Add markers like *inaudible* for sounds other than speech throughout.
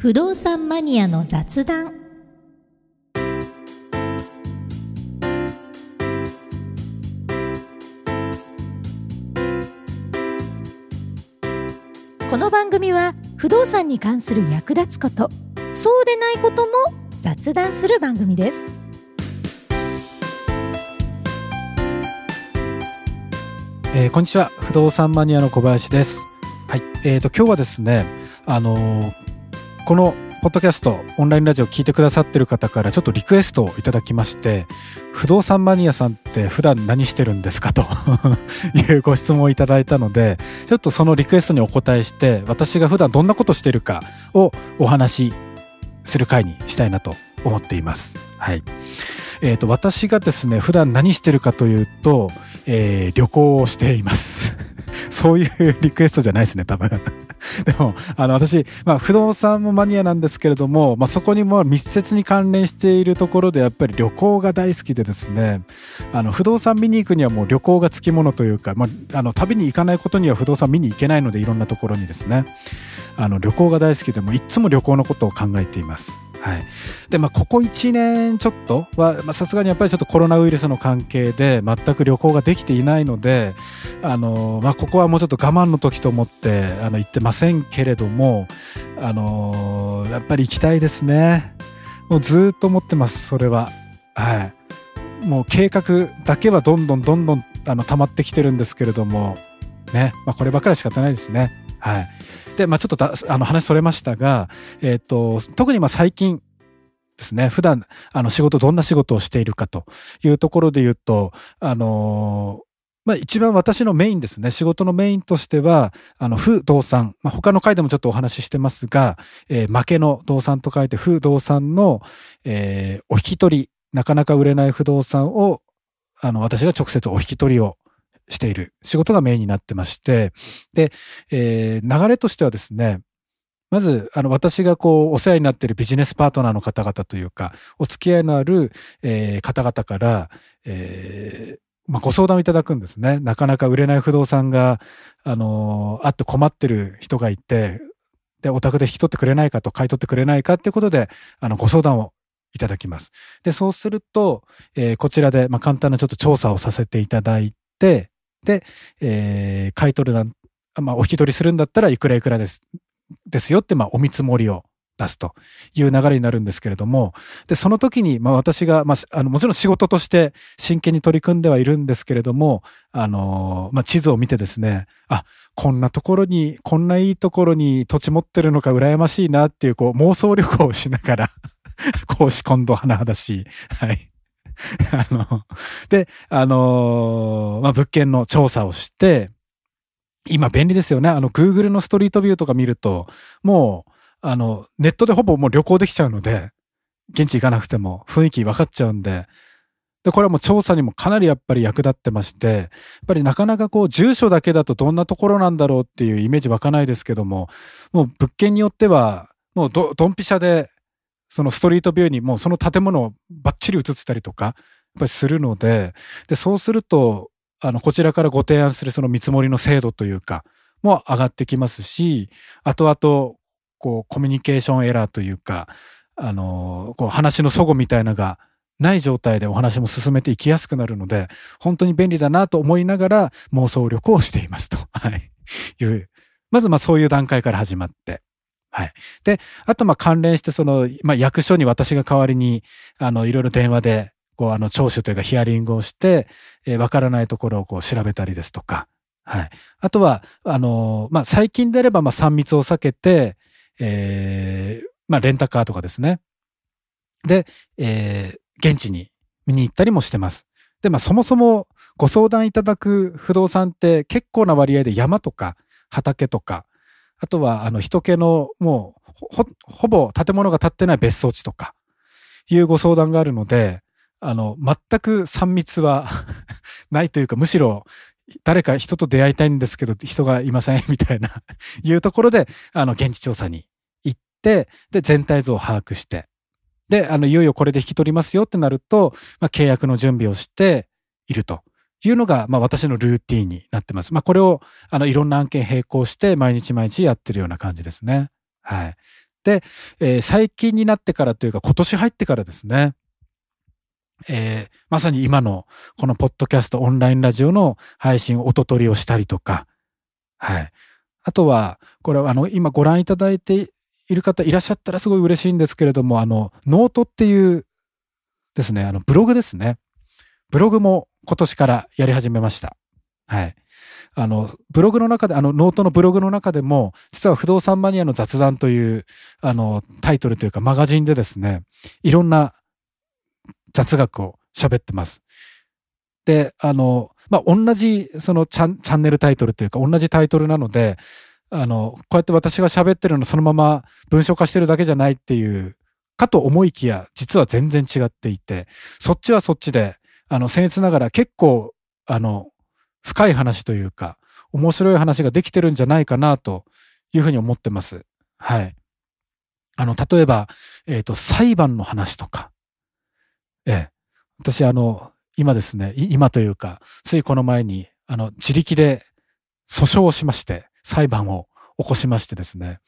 不動産マニアの雑談。この番組は不動産に関する役立つことそうでないことも雑談する番組です。えーこんにちは。不動産マニアの小林です。はい。えー、と今日はですねあのーこのポッドキャストオンラインラジオを聞いてくださってる方からちょっとリクエストをいただきまして不動産マニアさんって普段何してるんですかと *laughs* いうご質問をいただいたのでちょっとそのリクエストにお答えして私が普段どんなことしてるかをお話しする回にしたいなと思っています。はい。えー、と私がですね普段何してるかというと、えー旅行をしています。*laughs* そういうリクエストじゃないですね多分。*laughs* でも、あの、私、まあ、不動産もマニアなんですけれども、まあ、そこにも密接に関連しているところで、やっぱり旅行が大好きでですね、あの、不動産見に行くにはもう旅行がつきものというか、まあ、あの、旅に行かないことには不動産見に行けないので、いろんなところにですね、あの、旅行が大好きで、もいつも旅行のことを考えています。はい。で、まあ、ここ1年ちょっとは、さすがにやっぱりちょっとコロナウイルスの関係で、全く旅行ができていないので、あの、まあ、ここはもうちょっと我慢の時と思って、あの、行ってませんけれども、あの、やっぱり行きたいですね。もうずっと思ってます、それは。はい。もう計画だけはどんどんどんどん、あの、溜まってきてるんですけれども、ね。まあ、こればっかりは仕方ないですね。はい。で、まあ、ちょっとだ、あの、話それましたが、えっ、と、特にまあ最近ですね、普段、あの、仕事、どんな仕事をしているかというところで言うと、あのまあ、一番私のメインですね。仕事のメインとしては、あの、不動産。まあ、他の回でもちょっとお話ししてますが、えー負けの動産と書いて、不動産の、えーお引き取り、なかなか売れない不動産を、あの、私が直接お引き取りをしている仕事がメインになってまして、で、えー流れとしてはですね、まず、あの、私がこう、お世話になっているビジネスパートナーの方々というか、お付き合いのある、えー方々から、えーまあ、ご相談をいただくんですね。なかなか売れない不動産が、あのーあって困ってる人がいて、で、お宅で引き取ってくれないかと、買い取ってくれないかっていうことで、あの、ご相談をいただきます。で、そうすると、えーこちらで、まあ、簡単なちょっと調査をさせていただいて、で、えー買い取るな、まあ、お引き取りするんだったらいくらいくらです、ですよって、まあ、お見積もりを出すという流れになるんですけれども、で、その時に、まあ私が、まあ、あの、もちろん仕事として真剣に取り組んではいるんですけれども、あの、まあ地図を見てですね、あ、こんなところに、こんないいところに土地持ってるのか羨ましいなっていう、こう、妄想旅行をしながら、公私混同甚だし。はい。*laughs* あの、で、あの、まあ物件の調査をして、今便利ですよね。あの、Google のストリートビューとか見ると、もう、あの、ネットでほぼもう旅行できちゃうので、現地行かなくても雰囲気分かっちゃうんで、で、これはもう調査にもかなりやっぱり役立ってまして、やっぱりなかなかこう住所だけだとどんなところなんだろうっていうイメージ湧かないですけども、もう物件によっては、もうど、ドンピシャで、そのストリートビューにもうその建物をバッチリ映ってたりとか、やっぱりするので、で、そうすると、あの、こちらからご提案するその見積もりの精度というか、も上がってきますし、後々、こう、コミュニケーションエラーというか、あの、こう、話の齟齬みたいなのがない状態でお話も進めていきやすくなるので、本当に便利だなと思いながら妄想旅行をしていますと。はい。いう。まず、まあ、そういう段階から始まって。はい。で、あと、ま、関連して、その、まあ、役所に私が代わりに、あの、いろいろ電話で、こう、あの、聴取というかヒアリングをして、えーわからないところをこう調べたりですとか。はい。あとは、あの、まあ、最近であれば、ま、3密を避けて、えーまあ、レンタカーとかですね。で、えー現地に見に行ったりもしてます。で、まあ、そもそもご相談いただく不動産って結構な割合で山とか畑とか、あとは、あの、人気のもう、ほ、ほぼ建物が建ってない別荘地とか、いうご相談があるので、あの、全く3密は *laughs* ないというか、むしろ、誰か人と出会いたいんですけど、人がいません、みたいな、いうところで、あの、現地調査に行って、で、全体像を把握して、で、あの、いよいよこれで引き取りますよってなると、まあ、契約の準備をしていると。いうのが、まあ、私のルーティーンになってます。まあ、これを、あの、いろんな案件並行して、毎日毎日やってるような感じですね。はい。で、えー最近になってからというか今年入ってからですね、えーまさに今のこのポッドキャストオンラインラジオの配信、音取りをしたりとか、はい。あとは、これはあの、今ご覧いただいている方いらっしゃったらすごい嬉しいんですけれども、あの、ノートっていうですね、あの、ブログですね。ブログも今年からやり始めました。はい。あの、ブログの中で、あの、ノートのブログの中でも、実は不動産マニアの雑談という、あの、タイトルというかマガジンでですね、いろんな雑学を喋ってます。で、あの、まあ、同じ、そのチャンチャンネルタイトルというか、同じタイトルなので、あの、こうやって私が喋ってるのそのまま文章化してるだけじゃないっていう、かと思いきや、実は全然違っていて、そっちはそっちで、あの、僭越ながら結構、あの、深い話というか、面白い話ができてるんじゃないかなというふうに思ってます。はい。あの、例えば、えっ、と、裁判の話とか、ええ。私、あの、今ですね、今というか、ついこの前に、あの、自力で訴訟をしまして、裁判を起こしましてですね。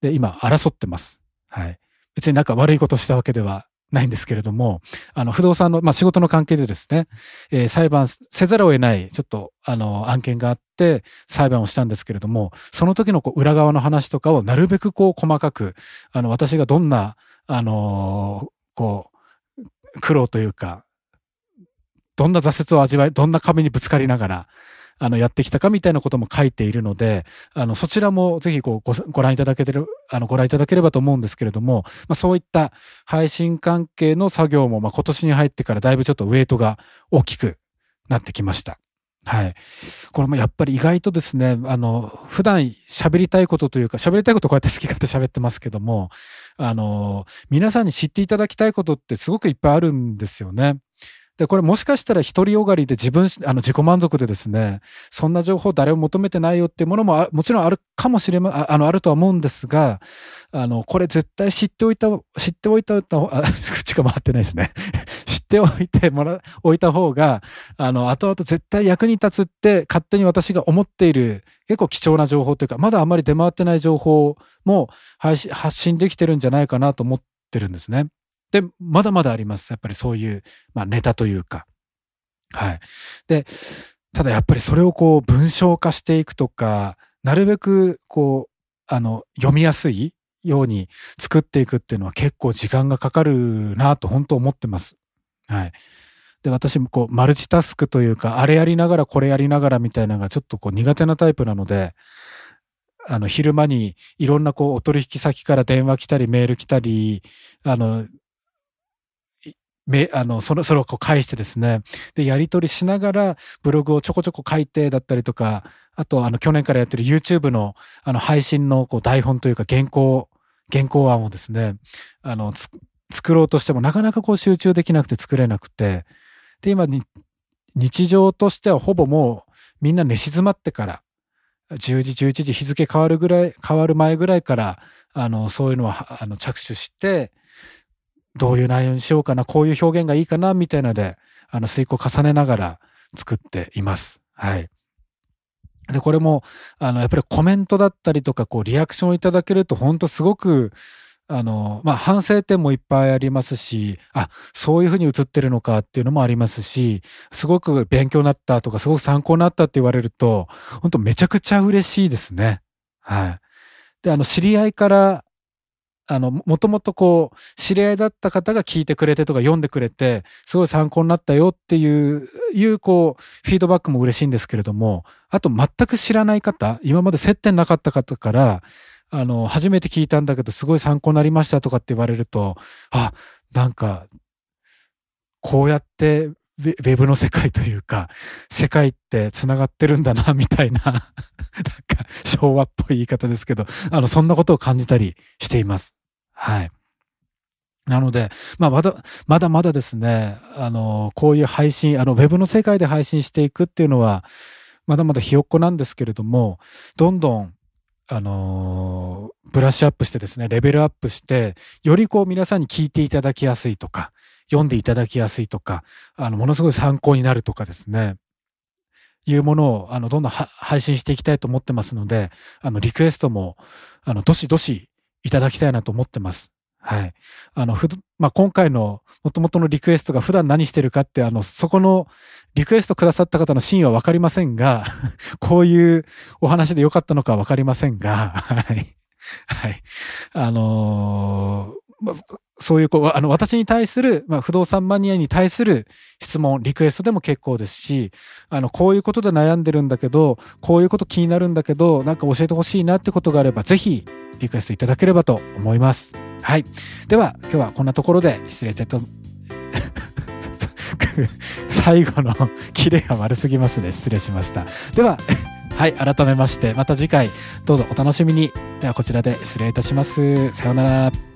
で、今、争ってます。はい。別になんか悪いことしたわけではないんですけれども、あの、不動産の、まあ、仕事の関係でですね、えー裁判せざるを得ない、ちょっと、あの、案件があって、裁判をしたんですけれども、その時のこう裏側の話とかをなるべくこう細かく、あの、私がどんな、あのこう、苦労というか、どんな挫折を味わい、どんな壁にぶつかりながら、あの、やってきたかみたいなことも書いているので、あの、そちらもぜひこうご覧いただけてる、あの、ご覧いただければと思うんですけれども、まあそういった配信関係の作業も、まあ今年に入ってからだいぶちょっとウェイトが大きくなってきました。はい。これもやっぱり意外とですね、あの、普段喋りたいことというか、喋りたいことこうやって好き勝手喋ってますけども、あの、皆さんに知っていただきたいことってすごくいっぱいあるんですよね。で、これもしかしたら独りよがりで自分、あの、自己満足でですね、そんな情報誰も求めてないよっていうものももちろんあるかもしれま、ああの、あるとは思うんですが、あの、これ絶対知っておいた、知っておいた、あ、口が回ってないですね。*laughs* 知っておいてもら、おいた方が、あの、後々絶対役に立つって勝手に私が思っている結構貴重な情報というか、まだあまり出回ってない情報も発信できてるんじゃないかなと思ってるんですね。で、まだまだあります。やっぱりそういう、まあネタというか。はい。で、ただやっぱりそれをこう文章化していくとか、なるべくこう、あの、読みやすいように作っていくっていうのは結構時間がかかるなと本当思ってます。はい。で、私もこう、マルチタスクというか、あれやりながらこれやりながらみたいなのがちょっとこう苦手なタイプなので、あの、昼間にいろんなこう、お取引先から電話来たり、メール来たり、あの、め、あの、それ、それをこう返してですね。で、やり取りしながら、ブログをちょこちょこ書いてだったりとか、あと、あの、去年からやってる YouTube の、あの、配信の、こう、台本というか、原稿、原稿案をですね、あの、作ろうとしても、なかなかこう、集中できなくて作れなくて、で、今に、日常としてはほぼもう、みんな寝静まってから、10時、11時日付変わるぐらい、変わる前ぐらいから、あの、そういうのは、あの、着手して、どういう内容にしようかな、こういう表現がいいかな、みたいので、あの、遂行重ねながら作っています。はい。で、これも、あの、やっぱりコメントだったりとか、こう、リアクションをいただけると、本当すごく、あの、まあ、反省点もいっぱいありますし、あ、そういうふうに映ってるのかっていうのもありますし、すごく勉強になったとか、すごく参考になったって言われると、本当めちゃくちゃ嬉しいですね。はい。で、あの、知り合いから、あの、もともとこう、知り合いだった方が聞いてくれてとか読んでくれて、すごい参考になったよっていう、いうこう、フィードバックも嬉しいんですけれども、あと全く知らない方、今まで接点なかった方から、あの、初めて聞いたんだけど、すごい参考になりましたとかって言われると、あ、なんか、こうやってウェ、ブの世界というか、世界って繋がってるんだな、*laughs* みたいな、なんか、昭和っぽい言い方ですけど、あの、そんなことを感じたりしています。はい。なので、まあ、まだ、まだまだですね、あの、こういう配信、あの、ウェブの世界で配信していくっていうのは、まだまだひよっこなんですけれども、どんどん、あのーブラッシュアップしてですね、レベルアップして、よりこう皆さんに聞いていただきやすいとか、読んでいただきやすいとか、あの、ものすごい参考になるとかですね、いうものを、あの、どんどん配信していきたいと思ってますので、あの、リクエストも、あの、どしどしいただきたいなと思ってます。はい。あの、ふ、まあ、今回の元々のリクエストが普段何してるかって、あの、そこのリクエストくださった方の真意はわかりませんが、*laughs* こういうお話でよかったのかわかりませんが、はい。はい。あのーそういう、こう、あの、私に対する、まあ、不動産マニアに対する質問、リクエストでも結構ですし、あの、こういうことで悩んでるんだけど、こういうこと気になるんだけど、なんか教えてほしいなってことがあれば、ぜひ、リクエストいただければと思います。はい。では、今日はこんなところで失礼したいと、*laughs* 最後のキレが悪すぎますね。失礼しました。では、はい、改めまして、また次回、どうぞお楽しみに。では、こちらで失礼いたします。さようなら。